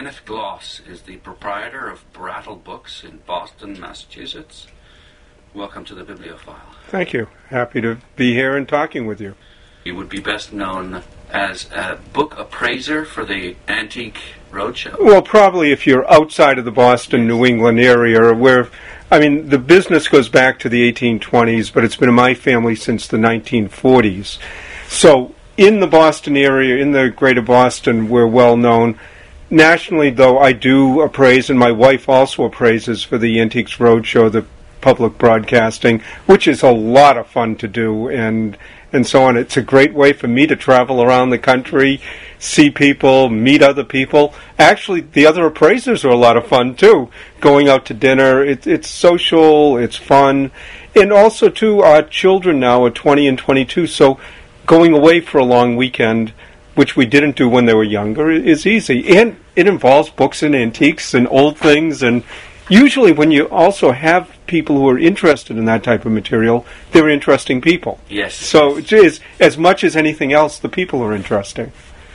Kenneth Gloss is the proprietor of Brattle Books in Boston, Massachusetts. Welcome to the Bibliofile. Thank you. Happy to be here and talking with you. You would be best known as a book appraiser for the Antique Roadshow. Well, probably if you're outside of the Boston, New England area, where, I mean, the business goes back to the 1820s, but it's been in my family since the 1940s. So, in the Boston area, in the greater Boston, we're well known. Nationally, though, I do appraise, and my wife also appraises for the Antiques Roadshow, the public broadcasting, which is a lot of fun to do, and and so on. It's a great way for me to travel around the country, see people, meet other people. Actually, the other appraisers are a lot of fun too. Going out to dinner, it, it's social, it's fun, and also too, our children now are 20 and 22, so going away for a long weekend, which we didn't do when they were younger, is easy, and it involves books and antiques and old things and usually when you also have people who are interested in that type of material, they're interesting people. Yes. So it is as much as anything else, the people are interesting.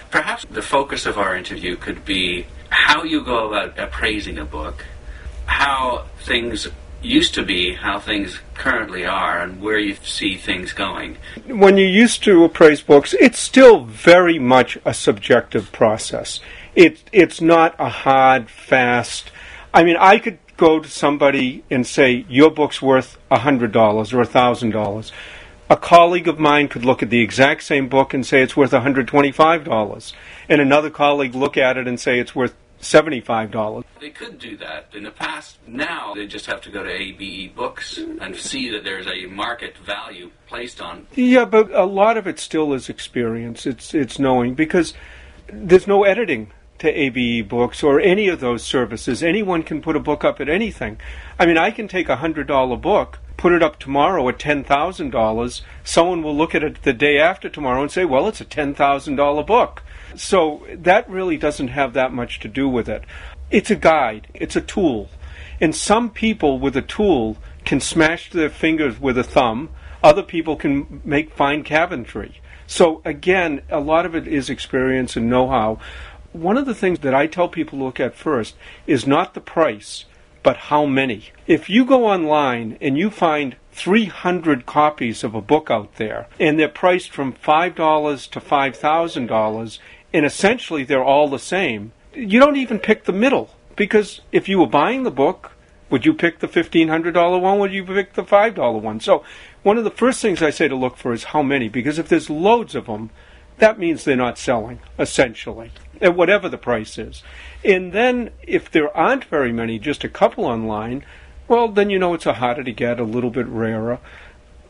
Perhaps the focus of our interview could be how you go about appraising a book, how things used to be, how things currently are, and where you see things going. When you used to appraise books, it's still very much a subjective process. It, it's not a hard, fast. I mean, I could go to somebody and say, Your book's worth $100 or $1,000. A colleague of mine could look at the exact same book and say it's worth $125. And another colleague look at it and say it's worth $75. They could do that in the past. Now they just have to go to ABE Books and see that there's a market value placed on. Yeah, but a lot of it still is experience. It's it's knowing because there's no editing to ABE Books or any of those services. Anyone can put a book up at anything. I mean, I can take a hundred dollar book, put it up tomorrow at ten thousand dollars. Someone will look at it the day after tomorrow and say, "Well, it's a ten thousand dollar book." So that really doesn't have that much to do with it. It's a guide. It's a tool, and some people with a tool can smash their fingers with a thumb. Other people can make fine cabinetry. So again, a lot of it is experience and know-how one of the things that I tell people to look at first is not the price, but how many. If you go online and you find 300 copies of a book out there, and they're priced from $5 to $5,000, and essentially they're all the same, you don't even pick the middle. Because if you were buying the book, would you pick the $1,500 one? Would you pick the $5 one? So, one of the first things I say to look for is how many, because if there's loads of them, that means they're not selling, essentially at whatever the price is. And then if there aren't very many, just a couple online, well, then you know it's a harder to get, a little bit rarer.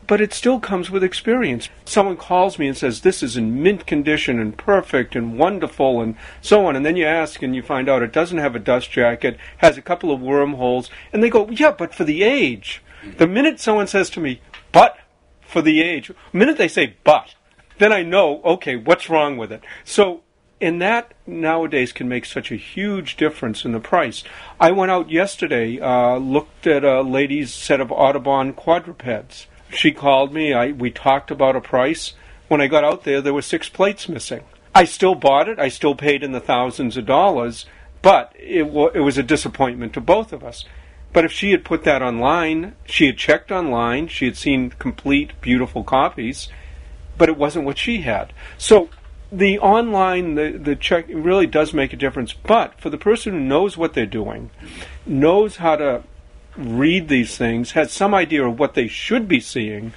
But it still comes with experience. Someone calls me and says, This is in mint condition and perfect and wonderful and so on. And then you ask and you find out it doesn't have a dust jacket, has a couple of wormholes. And they go, Yeah, but for the age. The minute someone says to me, But for the age, the minute they say, But, then I know, okay, what's wrong with it? So and that nowadays can make such a huge difference in the price. I went out yesterday, uh, looked at a lady's set of Audubon quadrupeds. She called me. I we talked about a price. When I got out there, there were six plates missing. I still bought it. I still paid in the thousands of dollars, but it, w- it was a disappointment to both of us. But if she had put that online, she had checked online, she had seen complete, beautiful copies, but it wasn't what she had. So the online the the check really does make a difference but for the person who knows what they're doing knows how to read these things has some idea of what they should be seeing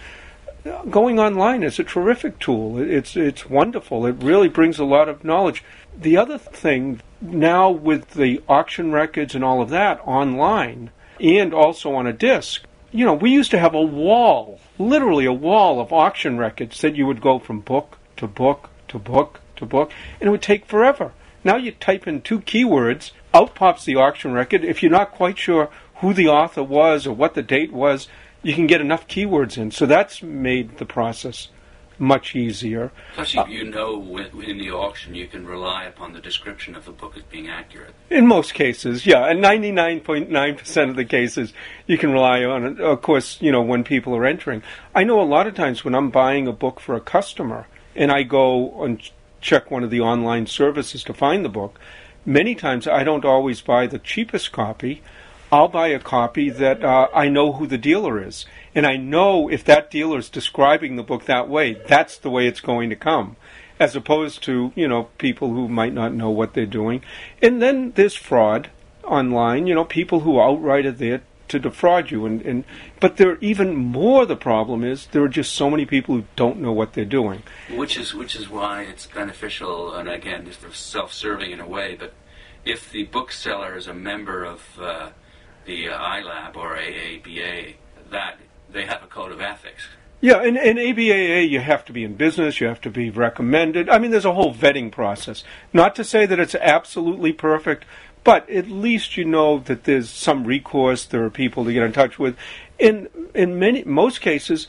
going online is a terrific tool it's it's wonderful it really brings a lot of knowledge the other thing now with the auction records and all of that online and also on a disc you know we used to have a wall literally a wall of auction records that you would go from book to book to book to book, and it would take forever. Now you type in two keywords, out pops the auction record. If you're not quite sure who the author was or what the date was, you can get enough keywords in. So that's made the process much easier. Plus, you, you know in the auction you can rely upon the description of the book as being accurate. In most cases, yeah. In 99.9% of the cases, you can rely on it. Of course, you know, when people are entering. I know a lot of times when I'm buying a book for a customer, and I go and check one of the online services to find the book, many times I don't always buy the cheapest copy. I'll buy a copy that uh, I know who the dealer is. And I know if that dealer is describing the book that way, that's the way it's going to come. As opposed to, you know, people who might not know what they're doing. And then there's fraud online, you know, people who outright are there to defraud you and, and but there even more the problem is there are just so many people who don't know what they're doing which is which is why it's beneficial and again it's self-serving in a way but if the bookseller is a member of uh, the uh, ILAB or AABA that they have a code of ethics yeah, in, in ABAA, you have to be in business, you have to be recommended. I mean, there's a whole vetting process. Not to say that it's absolutely perfect, but at least you know that there's some recourse. There are people to get in touch with. In in many most cases,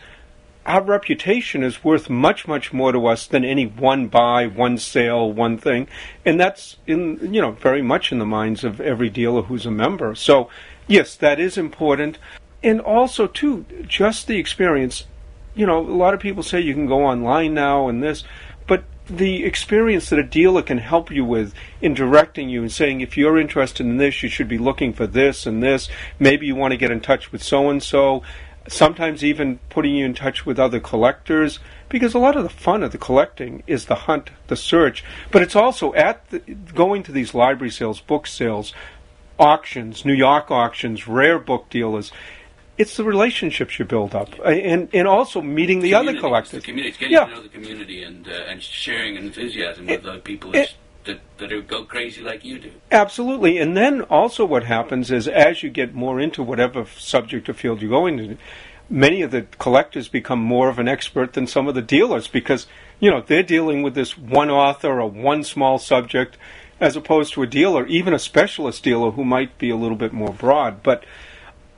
our reputation is worth much much more to us than any one buy, one sale, one thing, and that's in you know very much in the minds of every dealer who's a member. So yes, that is important, and also too just the experience. You know, a lot of people say you can go online now and this, but the experience that a dealer can help you with in directing you and saying if you're interested in this you should be looking for this and this. Maybe you want to get in touch with so and so sometimes even putting you in touch with other collectors because a lot of the fun of the collecting is the hunt the search. But it's also at the, going to these library sales book sales auctions new york auctions rare book dealers it's the relationships you build up, uh, and and also meeting the community, other collectors. It's, the community, getting yeah. to know the community and uh, and sharing enthusiasm with other people it, that that go crazy like you do. Absolutely, and then also what happens is as you get more into whatever subject or field you're going to, many of the collectors become more of an expert than some of the dealers because you know they're dealing with this one author or one small subject as opposed to a dealer, even a specialist dealer who might be a little bit more broad, but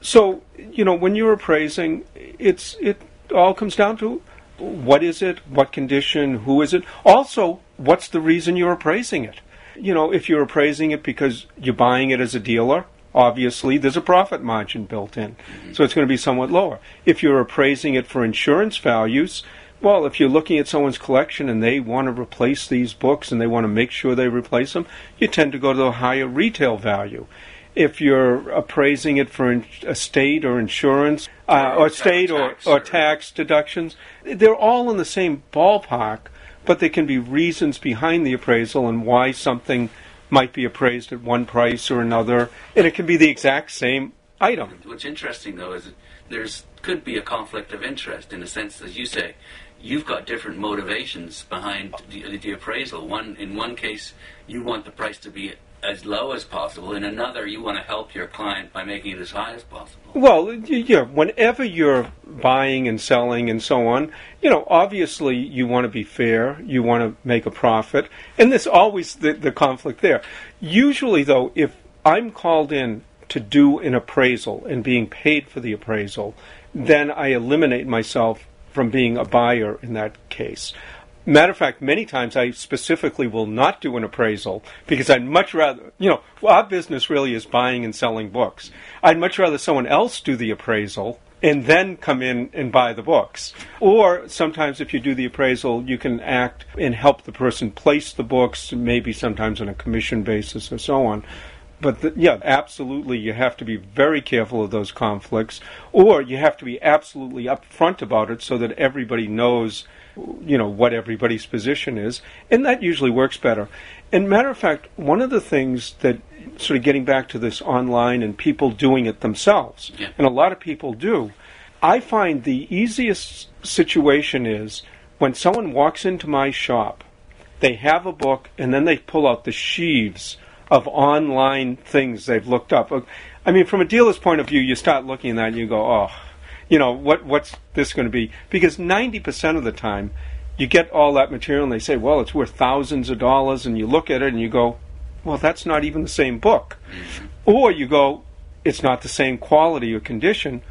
so, you know, when you're appraising, it's it all comes down to what is it, what condition, who is it. Also, what's the reason you're appraising it? You know, if you're appraising it because you're buying it as a dealer, obviously there's a profit margin built in. Mm-hmm. So it's going to be somewhat lower. If you're appraising it for insurance values, well, if you're looking at someone's collection and they want to replace these books and they want to make sure they replace them, you tend to go to the higher retail value if you're appraising it for estate or insurance uh, or, state or, or tax deductions. They're all in the same ballpark, but there can be reasons behind the appraisal and why something might be appraised at one price or another, and it can be the exact same item. What's interesting, though, is there's could be a conflict of interest in a sense, as you say. You've got different motivations behind the, the appraisal. One, in one case, you want the price to be as low as possible. In another, you want to help your client by making it as high as possible. Well, yeah, whenever you're buying and selling and so on, you know, obviously you want to be fair, you want to make a profit, and there's always the, the conflict there. Usually, though, if I'm called in to do an appraisal and being paid for the appraisal, then I eliminate myself from being a buyer in that case. Matter of fact, many times I specifically will not do an appraisal because I'd much rather, you know, our business really is buying and selling books. I'd much rather someone else do the appraisal and then come in and buy the books. Or sometimes if you do the appraisal, you can act and help the person place the books, maybe sometimes on a commission basis or so on. But the, yeah, absolutely, you have to be very careful of those conflicts, or you have to be absolutely upfront about it so that everybody knows you know what everybody's position is, and that usually works better. And matter of fact, one of the things that sort of getting back to this online and people doing it themselves, yeah. and a lot of people do, I find the easiest situation is when someone walks into my shop, they have a book, and then they pull out the sheaves of online things they've looked up. I mean, from a dealer's point of view, you start looking at that and you go, oh, you know, what what's this going to be? Because 90% of the time, you get all that material and they say, well, it's worth thousands of dollars, and you look at it and you go, well, that's not even the same book. Mm-hmm. Or you go, it's not the same quality or condition.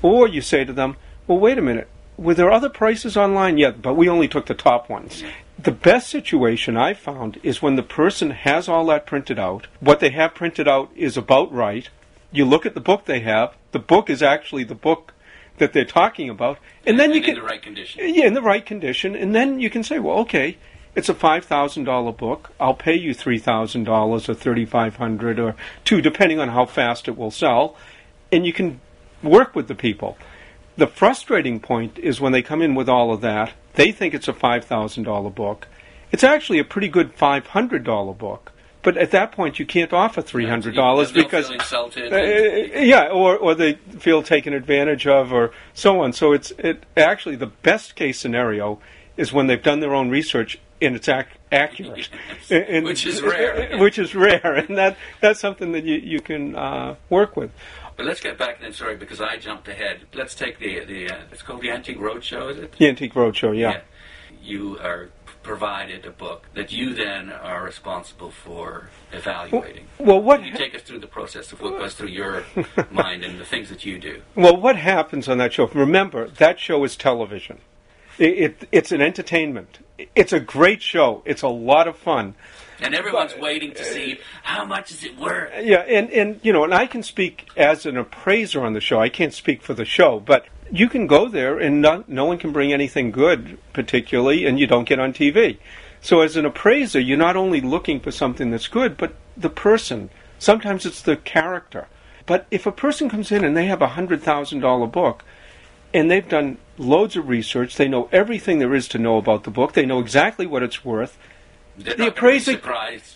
Or you say to them, well, wait a minute, were there other prices online? yet? but we only took the top ones. The best situation I've found is when the person has all that printed out. What they have printed out is about right. You look at the book they have. The book is actually the book that they're talking about, and, and then you can in the right condition. Yeah, in the right condition, and then you can say, well, okay, it's a five thousand dollar book. I'll pay you three thousand dollars or thirty five hundred or two, depending on how fast it will sell, and you can work with the people. The frustrating point is when they come in with all of that, they think it's a five thousand dollar book. It's actually a pretty good five hundred dollar book. But at that point, you can't offer three hundred dollars because feel insulted. uh, yeah, or or they feel taken advantage of, or so on. So it's it actually the best case scenario is when they've done their own research and it's ac- accurate, And- and- Which is rare. Which is rare, and that that's something that you you can uh, work with. But let's get back then. Sorry, because I jumped ahead. Let's take the the. Uh, it's called the Antique Roadshow, is it? The Antique Roadshow, yeah. You are provided a book that you then are responsible for evaluating. Well, what Can you take us through the process of what goes through your mind and the things that you do? Well, what happens on that show? Remember, that show is television. It, it, it's an entertainment. It's a great show. It's a lot of fun. And everyone's waiting to see how much is it worth. Yeah, and, and you know, and I can speak as an appraiser on the show. I can't speak for the show, but you can go there and not, no one can bring anything good, particularly, and you don't get on TV. So as an appraiser, you're not only looking for something that's good, but the person. Sometimes it's the character. But if a person comes in and they have a hundred thousand dollar book, and they've done loads of research, they know everything there is to know about the book, they know exactly what it's worth, the not gonna be appraiser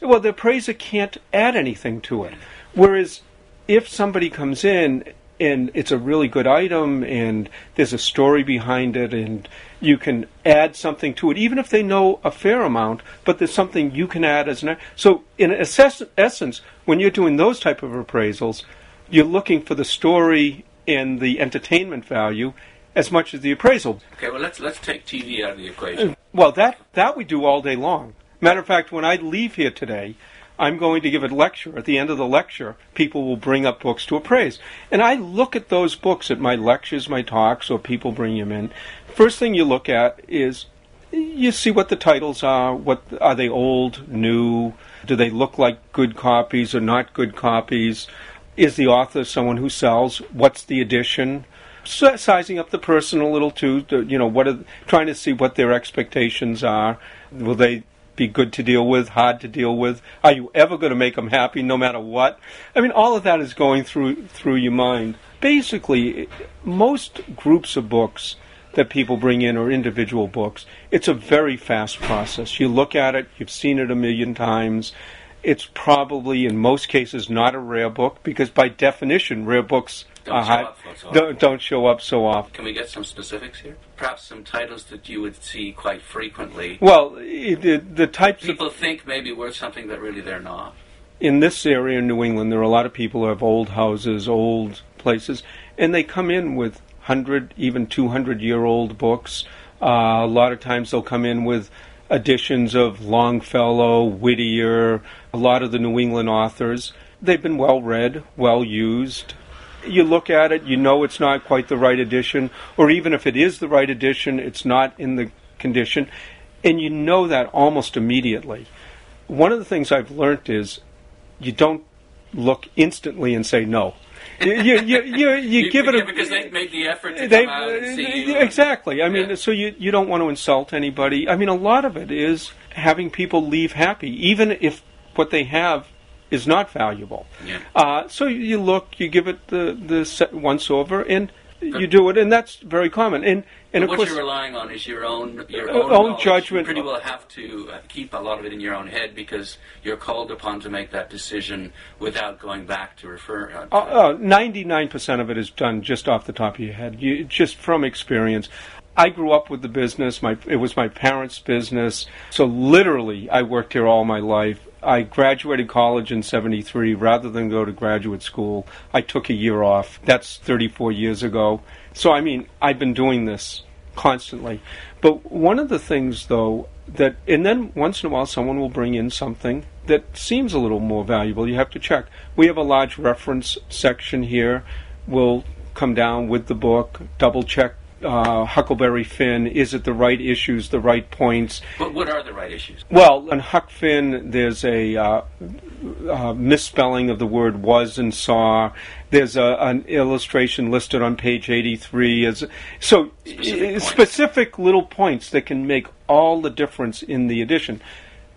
well the appraiser can't add anything to it whereas if somebody comes in and it's a really good item and there's a story behind it and you can add something to it even if they know a fair amount but there's something you can add as an so in assess- essence when you're doing those type of appraisals you're looking for the story and the entertainment value as much as the appraisal Okay, well let's let's take TV out of the equation. well, that that we do all day long. Matter of fact, when I leave here today, I'm going to give a lecture. At the end of the lecture, people will bring up books to appraise, and I look at those books at my lectures, my talks, or people bring them in. First thing you look at is you see what the titles are. What are they old, new? Do they look like good copies or not good copies? Is the author someone who sells? What's the edition? Si- sizing up the person a little too. To, you know, what are trying to see what their expectations are. Will they be good to deal with, hard to deal with? Are you ever going to make them happy, no matter what? I mean, all of that is going through through your mind. Basically, most groups of books that people bring in or individual books, it's a very fast process. You look at it, you've seen it a million times. It's probably in most cases not a rare book because by definition, rare books Don't are show up so often. don't, don't show up so often. Can we get some specifics here? Perhaps some titles that you would see quite frequently. Well, the, the types of People think maybe worth something that really they're not. in this area in New England, there are a lot of people who have old houses, old places, and they come in with 100, even 200 year old books. Uh, a lot of times they'll come in with editions of Longfellow, Whittier, a lot of the New England authors. They've been well read, well used. You look at it, you know it's not quite the right edition, or even if it is the right edition, it's not in the condition, and you know that almost immediately. One of the things I've learned is you don't look instantly and say no. You, you, you, you, you give it a because they've made the effort to they, come out and see you. exactly. I mean, Yeah. so you you don't want to insult anybody. I mean, a lot of it is having people leave happy, even if what they have is not valuable. Yeah. Uh, so you look, you give it the the set once over, and you do it, and that's very common. And and of what course, you're relying on is your own your own, own judgment. You pretty well have to uh, keep a lot of it in your own head because you're called upon to make that decision without going back to refer. Uh, Uh, Ninety-nine percent of it is done just off the top of your head, you, just from experience. I grew up with the business. My it was my parents' business, so literally I worked here all my life. I graduated college in '73. Rather than go to graduate school, I took a year off. That's 34 years ago. So I mean, I've been doing this constantly. But one of the things, though, that and then once in a while someone will bring in something that seems a little more valuable. You have to check. We have a large reference section here. We'll come down with the book, double check uh, Huckleberry Finn. Is it the right issues, the right points? But what are the right issues? Well, on Huck Finn, there's a uh, uh, misspelling of the word was and saw. There's a, an illustration listed on page 83 as so Specific specific, little points that can make all the difference in the edition.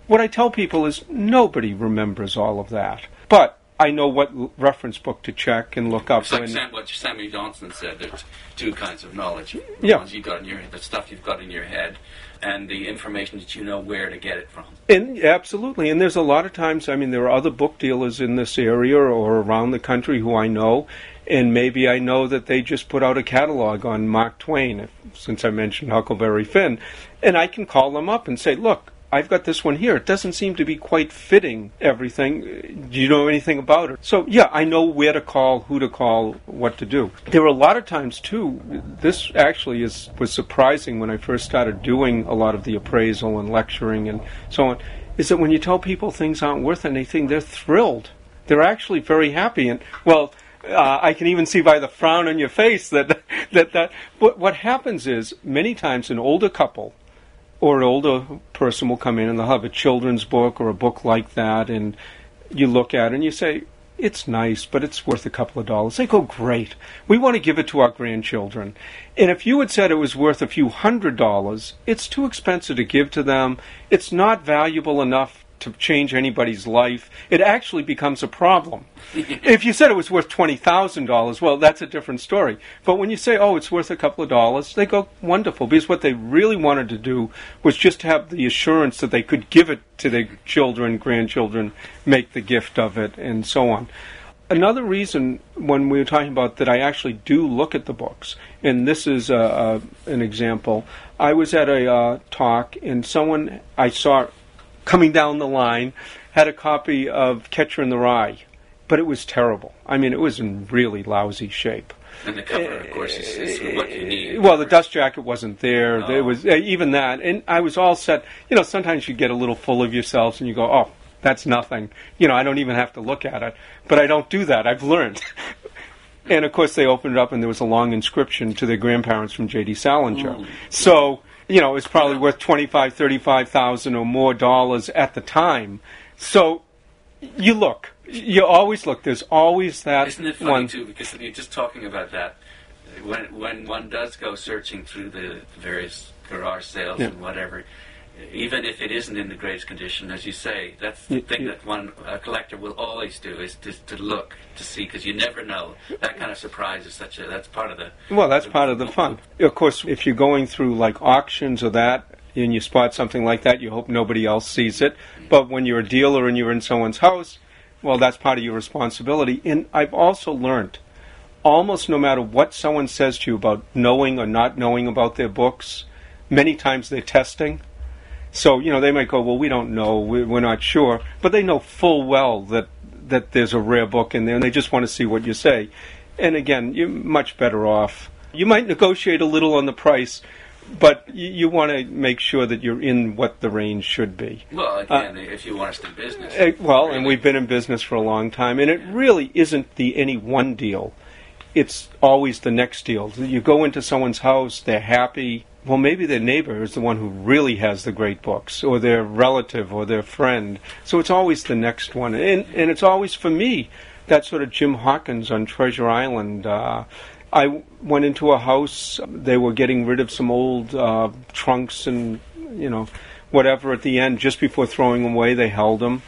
What I tell people is nobody remembers all of that, but I know what l- reference book to check and look up. It's like Sam, what Samuel Johnson said. There's two kinds of knowledge. The Yeah. ones you got in your the stuff you've got in your head, and the information that you know where to get it from. And absolutely, and there's a lot of times. I mean, there are other book dealers in this area or around the country who I know, and maybe I know that they just put out a catalog on Mark Twain, if, since I mentioned Huckleberry Finn, and I can call them up and say, "Look, I've got this one here. It doesn't seem to be quite fitting everything. Do you know anything about it?" So yeah, I know where to call, who to call, what to do. There were a lot of times too. This actually is was surprising when I first started doing a lot of the appraisal and lecturing and so on. Is that when you tell people things aren't worth anything, they're thrilled. They're actually very happy, and well, uh, I can even see by the frown on your face that that that. What what happens is many times an older couple or an older person will come in and they'll have a children's book or a book like that, and you look at it and you say, it's nice, but it's worth a couple of dollars. They go, great. We want to give it to our grandchildren. And if you had said it was worth a few hundred dollars, it's too expensive to give to them. It's not valuable enough to change anybody's life. It actually becomes a problem. if you said it was worth $20,000, well, that's a different story. But when you say, oh, it's worth a couple of dollars, they go, wonderful. Because what they really wanted to do was just have the assurance that they could give it to their children, grandchildren, make the gift of it, and so on. Another reason, when we were talking about that, I actually do look at the books, and this is uh, uh, an example. I was at a uh, talk, and someone I saw coming down the line had a copy of Catcher in the Rye, but it was terrible. I mean, it was in really lousy shape. And the cover, of course, is, is what you need. Well, the dust jacket wasn't there. There Oh. was uh, even that, and I was all set. You know, sometimes you get a little full of yourselves, and you go, "Oh, that's nothing." You know, I don't even have to look at it. But I don't do that. I've learned. and of course, they opened it up, and there was a long inscription to their grandparents from J.D. Salinger. Ooh. So, you know, it's probably worth twenty-five, thirty-five thousand or more dollars at the time. So, you look. You always look. There's always that Isn't it funny one. too? Because you're just talking about that. When when one does go searching through the various garage sales Yeah. and whatever, even if it isn't in the greatest condition, as you say, that's the thing that one a collector will always do is to, to look to see because you never know. That kind of surprise is such a that's part of the. Well, that's part of the fun. Of course, if you're going through like auctions or that, and you spot something like that, you hope nobody else sees it. But when you're a dealer and you're in someone's house, well, that's part of your responsibility. And I've also learned, almost no matter what someone says to you about knowing or not knowing about their books, many times they're testing. So you know they might go, well, we don't know, we- we're not sure, but they know full well that that there's a rare book in there, and they just want to see what you say. And again, you're much better off. You might negotiate a little on the price, but you, you want to make sure that you're in what the range should be. Well, again, if you want us to business. Uh, well, and we've been in business for a long time, and it really isn't the any one deal. It's always the next deal. You go into someone's house, they're happy. Well, maybe their neighbor is the one who really has the great books, or their relative, or their friend. So it's always the next one, and and it's always for me that sort of Jim Hawkins on Treasure Island. Uh, I went into a house. They were getting rid of some old uh, trunks and you know whatever at the end. Just before throwing them away, they held them.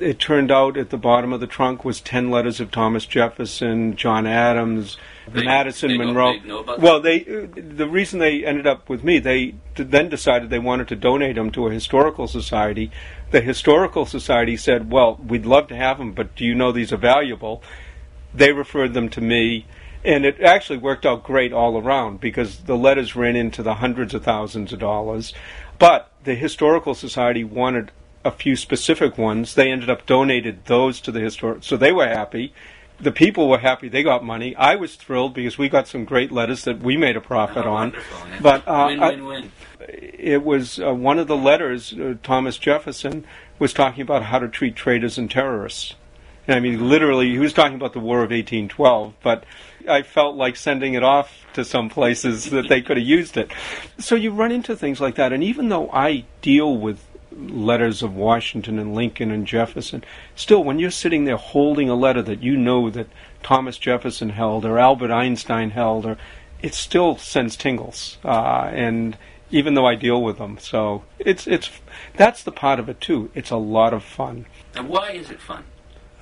It turned out at the bottom of the trunk was ten letters of Thomas Jefferson, John Adams, They- Madison they Monroe. they well, they the reason they ended up with me, they then decided they wanted to donate them to a historical society. The historical society said, "Well, we'd love to have them, but do you know these are valuable?" They referred them to me, and it actually worked out great all around because the letters ran into the hundreds of thousands of dollars. But the historical society wanted a few specific ones. They ended up donated those to the historic, so they were happy. The people were happy; they got money. I was thrilled because we got some great letters that we made a profit Oh, on. But uh, win, I- win, win. it was uh, one of the letters. Uh, Thomas Jefferson was talking about how to treat traitors and terrorists. And I mean, literally, he was talking about the War of 1812. But I felt like sending it off to some places that they could have used it. So you run into things like that. And even though I deal with letters of Washington and Lincoln and Jefferson. Still, when you're sitting there holding a letter that you know that Thomas Jefferson held or Albert Einstein held, or it still sends tingles. Uh, and even though I deal with them, so it's it's that's the part of it too. It's a lot of fun. And why is it fun?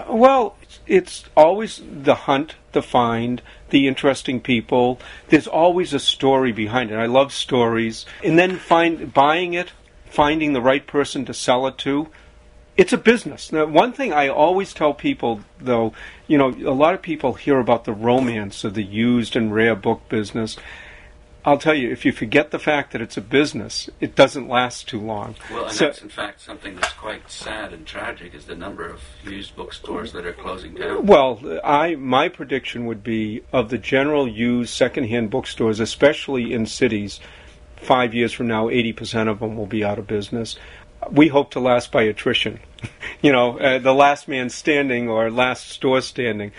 Well, it's always the hunt, the find, the interesting people. There's always a story behind it. I love stories. And then find buying it, finding the right person to sell it to. It's a business. Now, one thing I always tell people, though, you know, a lot of people hear about the romance of the used and rare book business. I'll tell you, if you forget the fact that it's a business, it doesn't last too long. Well, and So- that's in fact something that's quite sad and tragic is the number of used bookstores that are closing down. Well, I my prediction would be of the general used secondhand bookstores, especially in cities. Five years from now, eighty percent of them will be out of business. We hope to last by attrition. you know, uh, the last man standing or last store standing.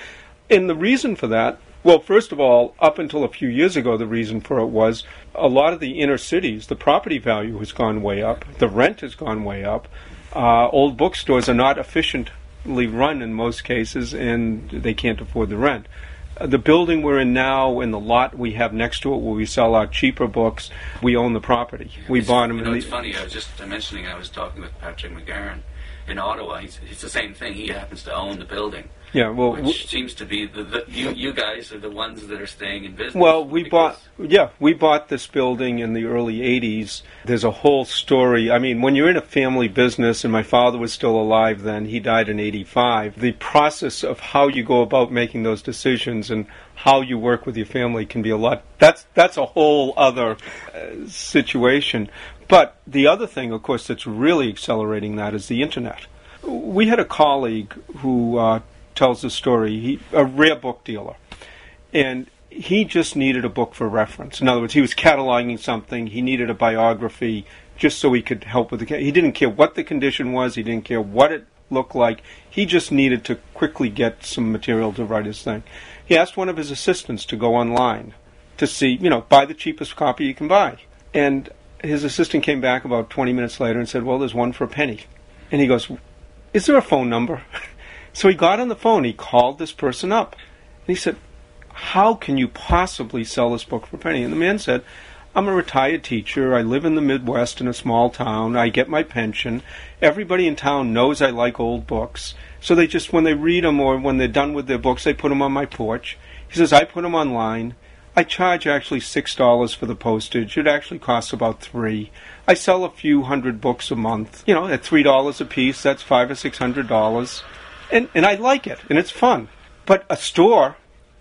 And the reason for that, well, first of all, up until a few years ago, the reason for it was a lot of the inner cities, the property value has gone way up, the rent has gone way up. Uh, old bookstores are not efficiently run in most cases, and they can't afford the rent. Uh, The building we're in now and the lot we have next to it where we sell our cheaper books, we own the property. We It's- bought them You in know, it's the. funny. I was just mentioning. I was talking with Patrick McGarren in Ottawa. He's, it's the same thing. He happens to own the building, Yeah, well, which seems to be the, the you. You guys are the ones that are staying in business. Well, we bought yeah, we bought this building in the early 80s. There's a whole story. I mean, when you're in a family business and my father was still alive then, he died in 85. The process of how you go about making those decisions and how you work with your family can be a lot that's that's a whole other uh, situation. But the other thing, of course, that's really accelerating that is the internet. We had a colleague who uh, tells the story. He, a rare book dealer, and he just needed a book for reference. In other words, he was cataloging something. He needed a biography just so he could help with the. He didn't care what the condition was. He didn't care what it looked like. He just needed to quickly get some material to write his thing. He asked one of his assistants to go online to see, you know, buy the cheapest copy you can buy. And his assistant came back about 20 minutes later and said, "Well, there's one for a penny." And he goes, "Is there a phone number?" so he got on the phone. He called this person up. And he said, how can you possibly sell this book for a penny? And the man said, I'm a retired teacher. I live in the Midwest in a small town. I get my pension. Everybody in town knows I like old books. So they just, when they read them or when they're done with their books, they put them on my porch. He says, I put them online. I charge actually $6 for the postage. It actually costs about 3 I sell a few hundred books a month. You know, at $3 a piece, that's 5 or $600. And, and I like it, and it's fun. But a store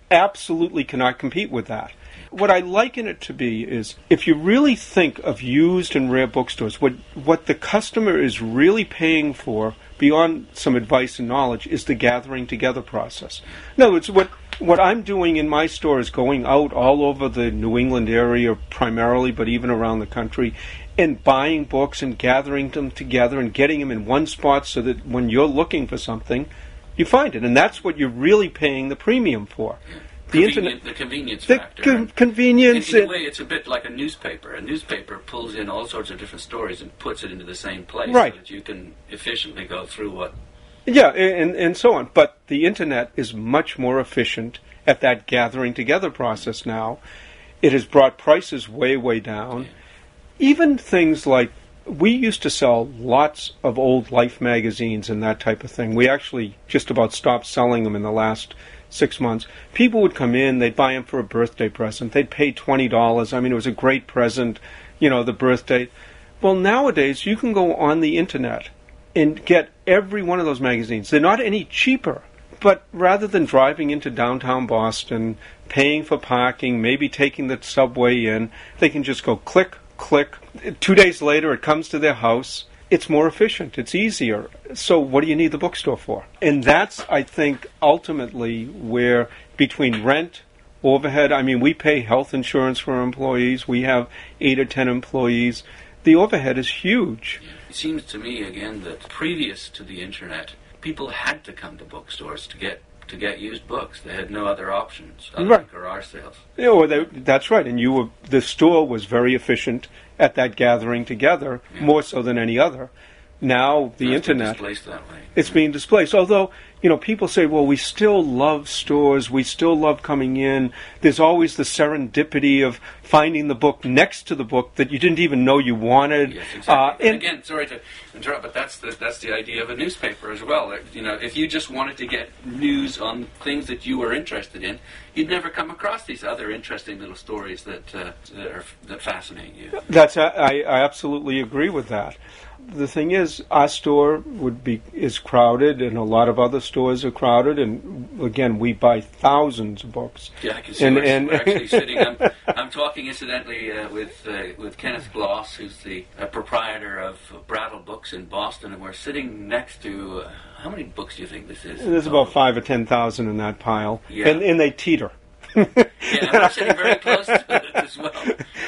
absolutely cannot compete with that. What I liken it to be is if you really think of used and rare bookstores, what what the customer is really paying for beyond some advice and knowledge is the gathering together process. In other words, what what I'm doing in my store is going out all over the New England area primarily, but even around the country, and buying books and gathering them together and getting them in one spot so that when you're looking for something, you find it. And that's what you're really paying the premium for. The internet the convenience the factor. con- convenience in, in a way, it's a bit like a newspaper. A newspaper pulls in all sorts of different stories and puts it into the same place, Right. so that you can efficiently go through what. Yeah, and, and so on. But the internet is much more efficient at that gathering together process now. It has brought prices way, way down. Even things like we used to sell lots of old Life magazines and that type of thing. We actually just about stopped selling them in the last six months. People would come in, they'd buy them for a birthday present. They'd pay $20. I mean, it was a great present, you know, the birthday. Well, nowadays, you can go on the internet and get every one of those magazines. They're not any cheaper, but rather than driving into downtown Boston, paying for parking, maybe taking the subway in, they can just go click, click. Two days later, it comes to their house. It's more efficient. It's easier. So, what do you need the bookstore for? And that's, I think, ultimately where between rent, overhead, I mean, we pay health insurance for our employees. We have eight or ten employees. The overhead is huge. It seems to me again that previous to the internet, people had to come to bookstores to get to get used books. They had no other options other Right. than garage sales. Yeah, well, they, that's right. And you were the store was very efficient at that gathering together, more so than any other. Now the It's internet displaced that way. it's being displaced. Although, you know, people say, well, we still love stores, we still love coming in. There's always the serendipity of finding the book next to the book that you didn't even know you wanted. Yes, exactly. Uh, and and again, sorry to interrupt, but that's the that's the idea of a newspaper as well. You know, if you just wanted to get news on things that you were interested in, you'd never come across these other interesting little stories that uh, that, are, that fascinate you. that's I, I absolutely agree with that. The thing is, our store would be is crowded, and a lot of other stores are crowded. And again, we buy thousands of books. Yeah, I can see And- we're, and- we're actually sitting. I'm, I'm talking incidentally uh, with uh, with Kenneth Gloss, who's the uh, proprietor of Brattle Books in Boston, and we're sitting next to. Uh, how many books do you think this is? There's about five or ten thousand in that pile, Yeah. and and they teeter. Yeah, we're sitting very close to it as well.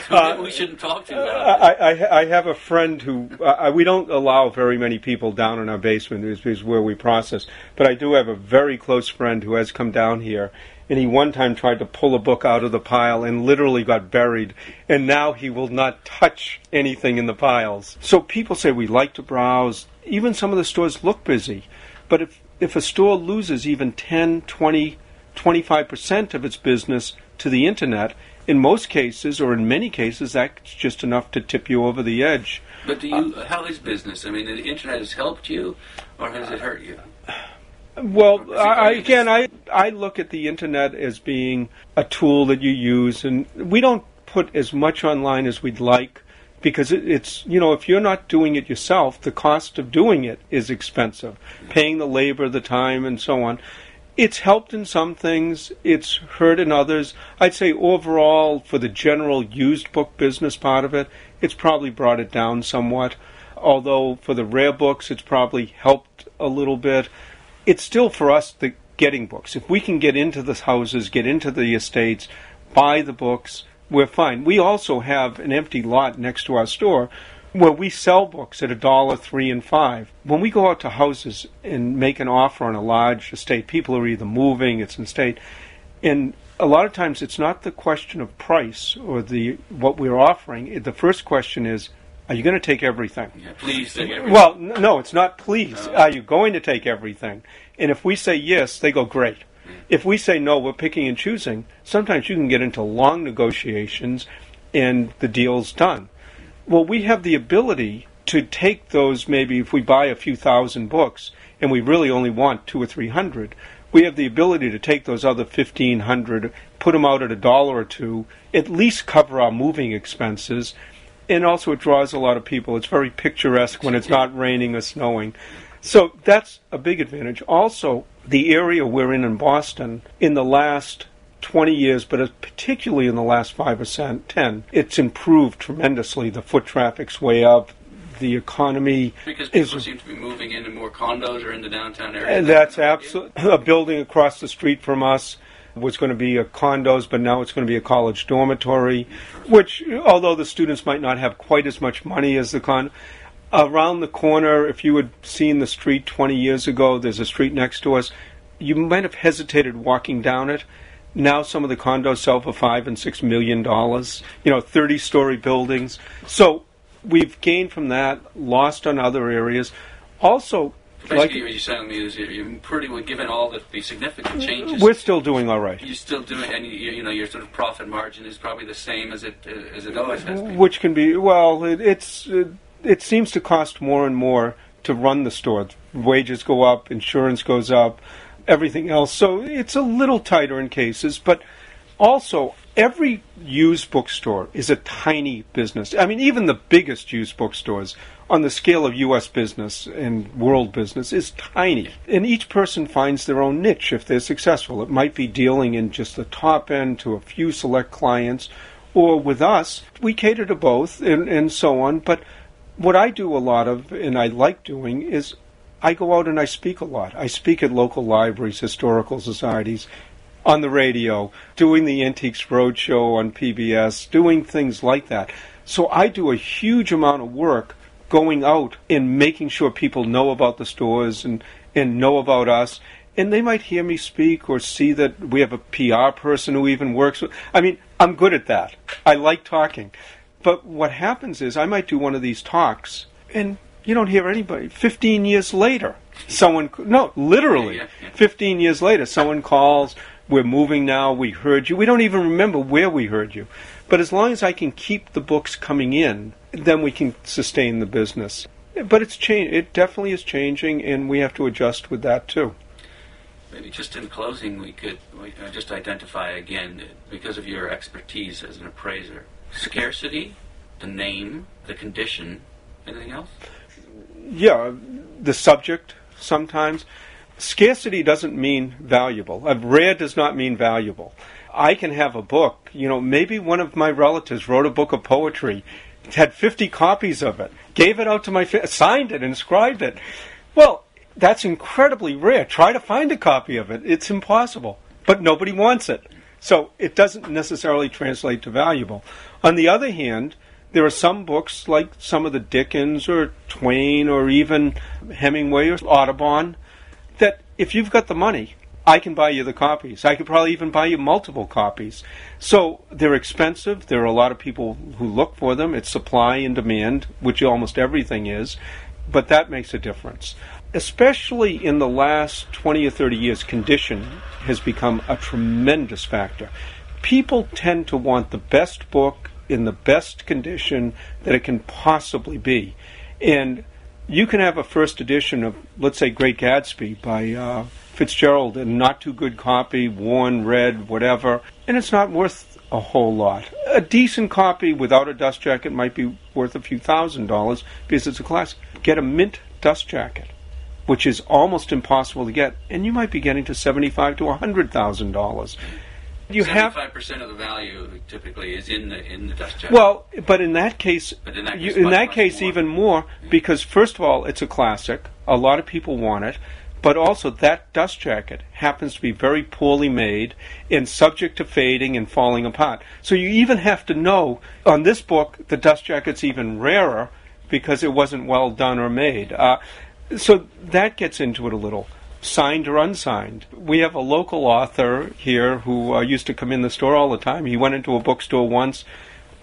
So maybe we shouldn't talk too loud. I, I, I have a friend who uh, we don't allow very many people down in our basement is, is where we process. But I do have a very close friend who has come down here, and he one time tried to pull a book out of the pile and literally got buried. And now he will not touch anything in the piles. So people say we like to browse. Even some of the stores look busy, but if if a store loses even 10, 20, 25% of its business to the internet, in most cases, or in many cases, that's just enough to tip you over the edge. But do you? how is business? I mean, the internet has helped you, or has it hurt you? Well, I, I, I mean, again, I I look at the internet as being a tool that you use, and we don't put as much online as we'd like because it, it's you know if you're not doing it yourself, the cost of doing it is expensive, paying the labor, the time, and so on. It's helped in some things, it's hurt in others. I'd say overall, for the general used book business part of it, it's probably brought it down somewhat. Although for the rare books, it's probably helped a little bit. It's still for us the getting books. If we can get into the houses, get into the estates, buy the books, we're fine. We also have an empty lot next to our store where we sell books at a dollar, three, and five. When we go out to houses and make an offer on a large estate, people are either moving, it's an estate, and a lot of times it's not the question of price or the what we're offering. The first question is, are you going to take everything? Yeah, please. take everything. Well, no, it's not please. No. Are you going to take everything? And if we say yes, they go great. Mm. If we say no, we're picking and choosing, sometimes you can get into long negotiations and the deal's done. Well, we have the ability to take those maybe if we buy a few thousand books and we really only want two or three hundred, we have the ability to take those other fifteen hundred, put them out at a dollar or two, at least cover our moving expenses, and also it draws a lot of people. It's very picturesque when it's not raining or snowing. So that's a big advantage. Also, the area we're in in Boston, in the last 20 years, but particularly in the last five or 10, it's improved tremendously. The foot traffic's way up. The economy because is people seem to be moving into more condos or into downtown areas. and that's absolutely a building across the street from us was going to be a condos, but now it's going to be a college dormitory. Which, although the students might not have quite as much money as the con, around the corner, if you had seen the street 20 years ago, there's a street next to us. You might have hesitated walking down it. Now some of the condos sell for five and six million dollars. You know, 30-story buildings. So we've gained from that, lost on other areas. Also, Basically, like what you're telling me is you're, you're pretty well, given all the, the significant changes. we're still doing all right. you're still doing, and you, you know, your sort of profit margin is probably the same as it uh, as it always has been. which can be well it, it's it, it seems to cost more and more to run the store wages go up insurance goes up everything else. So it's a little tighter in cases but also every used bookstore is a tiny business. I mean even the biggest used bookstores on the scale of us business and world business is tiny. And each person finds their own niche if they're successful. It might be dealing in just the top end to a few select clients or with us, we cater to both and, and so on. But what I do a lot of, and I like doing, is I go out and I speak a lot. I speak at local libraries, historical societies, on the radio, doing the Antiques Roadshow on PBS, doing things like that. So I do a huge amount of work going out and making sure people know about the stores and, and know about us. And they might hear me speak or see that we have a PR person who even works with. I mean, I'm good at that. I like talking. But what happens is I might do one of these talks and You don't hear anybody. 15 years later, someone, no, literally, Yeah, yeah, yeah. 15 years later, someone calls, we're moving now, we heard you. We don't even remember where we heard you. But as long as I can keep the books coming in, then we can sustain the business. But it's change. It definitely is changing, and we have to adjust with that too. Maybe just in closing, we could we, uh, just identify again, because of your expertise as an appraiser, scarcity, the name, the condition, anything else? Yeah, the subject sometimes. Scarcity doesn't mean valuable. Rare does not mean valuable. I can have a book, you know, maybe one of my relatives wrote a book of poetry, had 50 copies of it, gave it out to my, fa- signed it, inscribed it. Well, that's incredibly rare. Try to find a copy of it. It's impossible. But nobody wants it. So it doesn't necessarily translate to valuable. On the other hand, there are some books like some of the Dickens or Twain or even Hemingway or Audubon that if you've got the money, I can buy you the copies. I could probably even buy you multiple copies. So they're expensive. There are a lot of people who look for them. It's supply and demand, which almost everything is, but that makes a difference. Especially in the last 20 or 30 years, condition has become a tremendous factor. People tend to want the best book in the best condition that it can possibly be. And you can have a first edition of, let's say, Great Gatsby by uh, Fitzgerald, a not too good copy, worn, red, whatever, and it's not worth a whole lot. A decent copy without a dust jacket might be worth a few thousand dollars because it's a classic. Get a mint dust jacket, which is almost impossible to get, and you might be getting to seventy-five to a hundred thousand dollars. You have Seventy-five percent of the value typically is in the in the dust jacket. well, but in that case, But in that you, case, in much, that much case more. even more because first of all, it's a classic. A lot of people want it, but also that dust jacket happens to be very poorly made and subject to fading and falling apart. So you even have to know on this book the dust jacket's even rarer because it wasn't well done or made. Uh, so that gets into it a little. Signed or unsigned. We have a local author here who uh, used to come in the store all the time. He went into a bookstore once,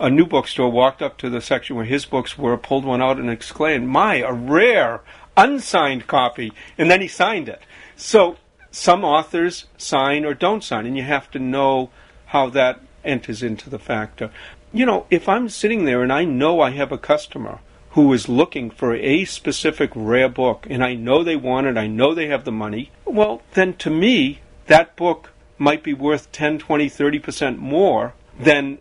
a new bookstore, walked up to the section where his books were, pulled one out, and exclaimed, My, a rare, unsigned copy. And then he signed it. So some authors sign or don't sign, and you have to know how that enters into the factor. You know, if I'm sitting there and I know I have a customer who is looking for a specific rare book and I know they want it, I know they have the money, well, then to me, that book might be worth 10, 20, 30% more than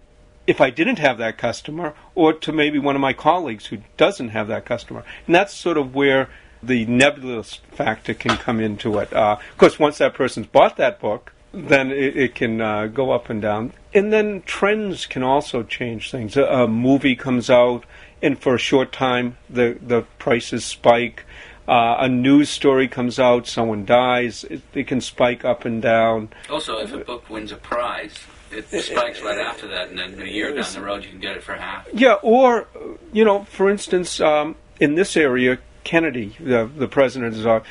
if I didn't have that customer or to maybe one of my colleagues who doesn't have that customer. And that's sort of where the nebulous factor can come into it. Uh, of course, once that person's bought that book, then it, it can uh, go up and down. And then trends can also change things. A, a movie comes out, and for a short time, the, the prices spike. Uh, a news story comes out, someone dies, it, it can spike up and down. also, if a book wins a prize, it spikes right after that, and then a year down the road, you can get it for half. Yeah, or, you know, for instance, um, in this area, Kennedy, the, the president, is uh,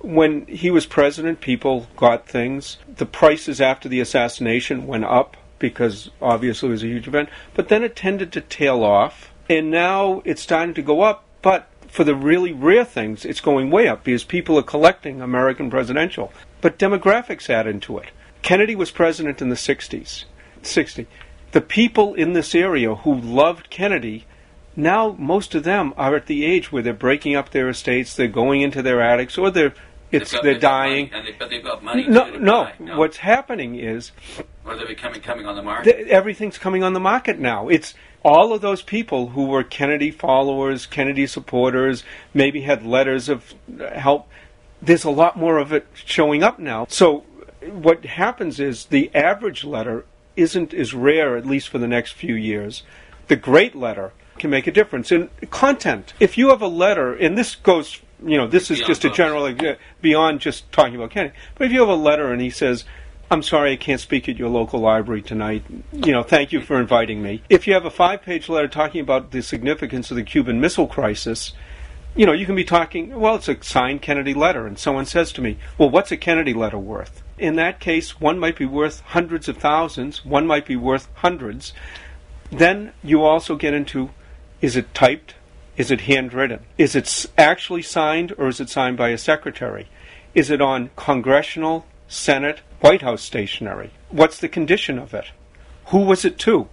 when he was president, people got things. The prices after the assassination went up because obviously it was a huge event, but then it tended to tail off, and now it's starting to go up, but for the really rare things, it's going way up because people are collecting American presidential. But demographics add into it. Kennedy was president in the 60s. 60. The people in this area who loved Kennedy now most of them are at the age where they're breaking up their estates, they're going into their attics, or they're it's got- they're dying. money, and they, but they've got money No, no. No. What's happening is Or they're becoming coming on the market. th- everything's coming on the market now. It's all of those people who were Kennedy followers, Kennedy supporters, maybe had letters of help. There's a lot more of it showing up now. So what happens is the average letter isn't as rare, at least for the next few years. The great letter can make a difference in content. If you have a letter, and this goes, you know, this is Beyond just a general uh, beyond just talking about Kennedy. But if you have a letter and he says, I'm sorry I can't speak at your local library tonight. You know, thank you for inviting me. If you have a five page letter talking about the significance of the Cuban Missile Crisis, you know, you can be talking, well, it's a signed Kennedy letter, and someone says to me, well, what's a Kennedy letter worth? In that case, one might be worth hundreds of thousands, one might be worth hundreds. Then you also get into is it typed? Is it handwritten? Is it actually signed or is it signed by a secretary? Is it on congressional, Senate, White House stationery? What's the condition of it? Who was it to?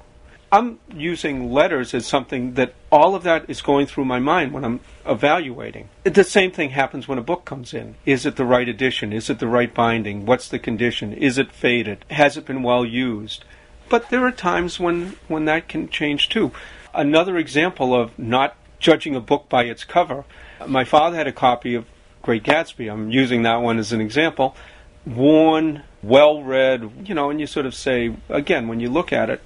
I'm using letters as something that all of that is going through my mind when I'm evaluating. The same thing happens when a book comes in. Is it the right edition? Is it the right binding? What's the condition? Is it faded? Has it been well used? But there are times when, when that can change too. Another example of not judging a book by its cover. My father had a copy of Great Gatsby. I'm using that one as an example. Worn, well read, you know, and you sort of say, again, when you look at it,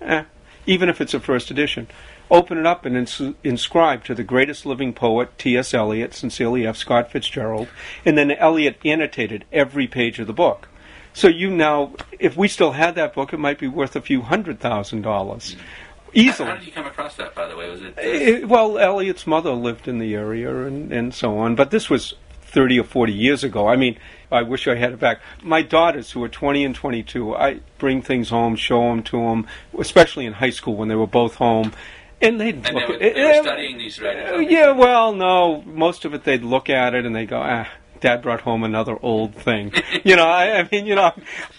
eh, even if it's a first edition. Open it up and ins- inscribe to the greatest living poet, T.S. Eliot, sincerely F. Scott Fitzgerald, and then Eliot annotated every page of the book. So you now, if we still had that book, it might be worth a few hundred thousand dollars. Easily. How did you come across that, by the way? Was it? uh, Eh, well, Eliot's mother lived in the area and, and so on, but this was 30 or 40 years ago. I mean, I wish I had it back. My daughters, who are 20 and 22, I bring things home, show them to them, especially in high school when they were both home. And they'd and they look were, at they were studying these uh, writers. Yeah, well, no. Most of it, they'd look at it and they go, ah, Dad brought home another old thing. you know, I, I mean, you know.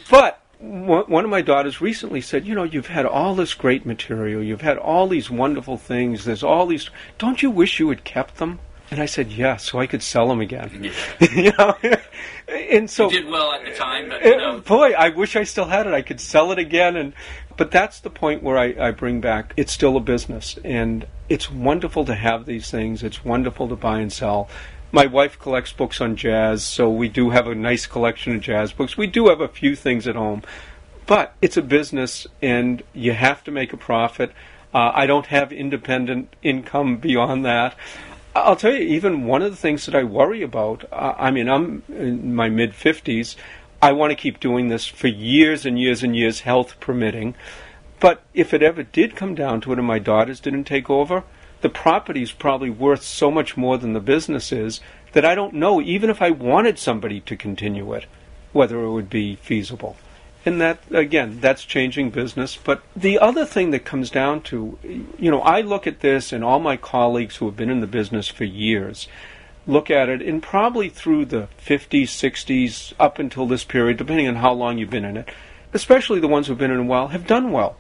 But one of my daughters recently said, you know, you've had all this great material. You've had all these wonderful things. There's all these. Don't you wish you had kept them? And I said, yeah, so I could sell them again. Yeah. you know, and so You did well at the time, but you know, boy, I wish I still had it. I could sell it again, and but that's the point where I, I bring back. It's still a business, and it's wonderful to have these things. It's wonderful to buy and sell. My wife collects books on jazz, so we do have a nice collection of jazz books. We do have a few things at home, but it's a business, and you have to make a profit. Uh, I don't have independent income beyond that. I'll tell you, even one of the things that I worry about, uh, I mean, I'm in my mid 50s. I want to keep doing this for years and years and years, health permitting. But if it ever did come down to it and my daughters didn't take over, the property's probably worth so much more than the business is that I don't know, even if I wanted somebody to continue it, whether it would be feasible. And that, again, that's changing business. But the other thing that comes down to, you know, I look at this and all my colleagues who have been in the business for years look at it and probably through the 50s, 60s, up until this period, depending on how long you've been in it, especially the ones who've been in a while, have done well.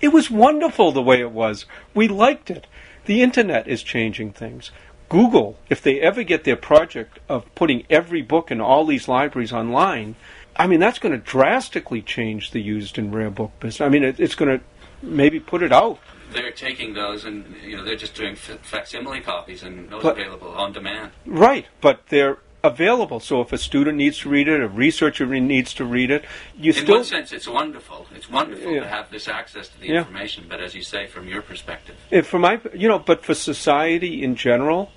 It was wonderful the way it was. We liked it. The internet is changing things. Google, if they ever get their project of putting every book in all these libraries online, I mean, that's going to drastically change the used and rare book business. I mean, it, it's going to maybe put it out. they're taking those and you know they're just doing fa- facsimile copies and those But- available on demand. Right, but they're available. So if a student needs to read it, a researcher needs to read it, you In still. one sense, it's wonderful. It's wonderful Yeah. to have this access to the Yeah. information. But as you say, from your perspective, if for my, you know, but for society in general,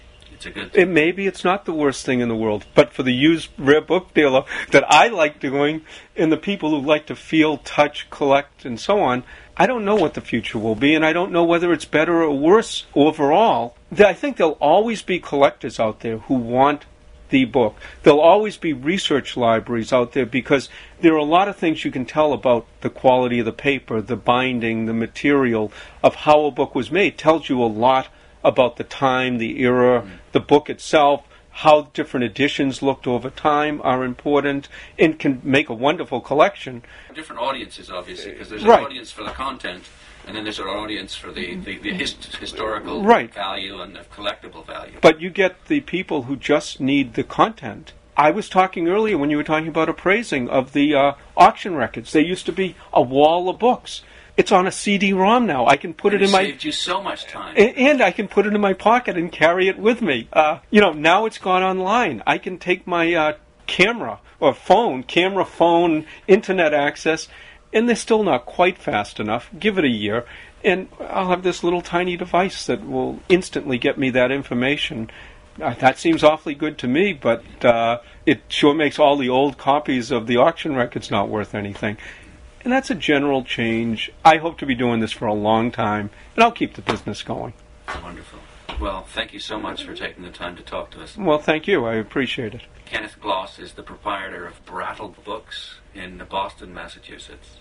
it's a good. it maybe it's not the worst thing in the world. But for the used rare book dealer that I like doing, and the people who like to feel, touch, collect, and so on, I don't know what the future will be, and I don't know whether it's better or worse overall. I think there'll always be collectors out there who want the book. There'll always be research libraries out there because there are a lot of things you can tell about the quality of the paper, the binding, the material of how a book was made. tells you a lot about the time, the era, the book itself, how different editions looked over time are important, and can make a wonderful collection. different audiences, obviously, because there's Right. an audience for the content, and then there's an audience for the, the, the hist- historical Right. value and the collectible value. But you get the people who just need the content. I was talking earlier when you were talking about appraising of the uh, auction records. They used to be a wall of books. It's on a CD-ROM now. I can put And it in my saved you so much time. A- and I can put it in my pocket and carry it with me. Uh, you know, now it's gone online. I can take my uh, camera or phone, camera, phone, internet access, and they're still not quite fast enough. Give it a year, and I'll have this little tiny device that will instantly get me that information. Uh, that seems awfully good to me, but uh, it sure makes all the old copies of the auction records not worth anything. And that's a general change. I hope to be doing this for a long time, and I'll keep the business going. Wonderful. Well, thank you so much for taking the time to talk to us. Well, thank you. I appreciate it. Kenneth Gloss is the proprietor of Brattle Books in Boston, Massachusetts.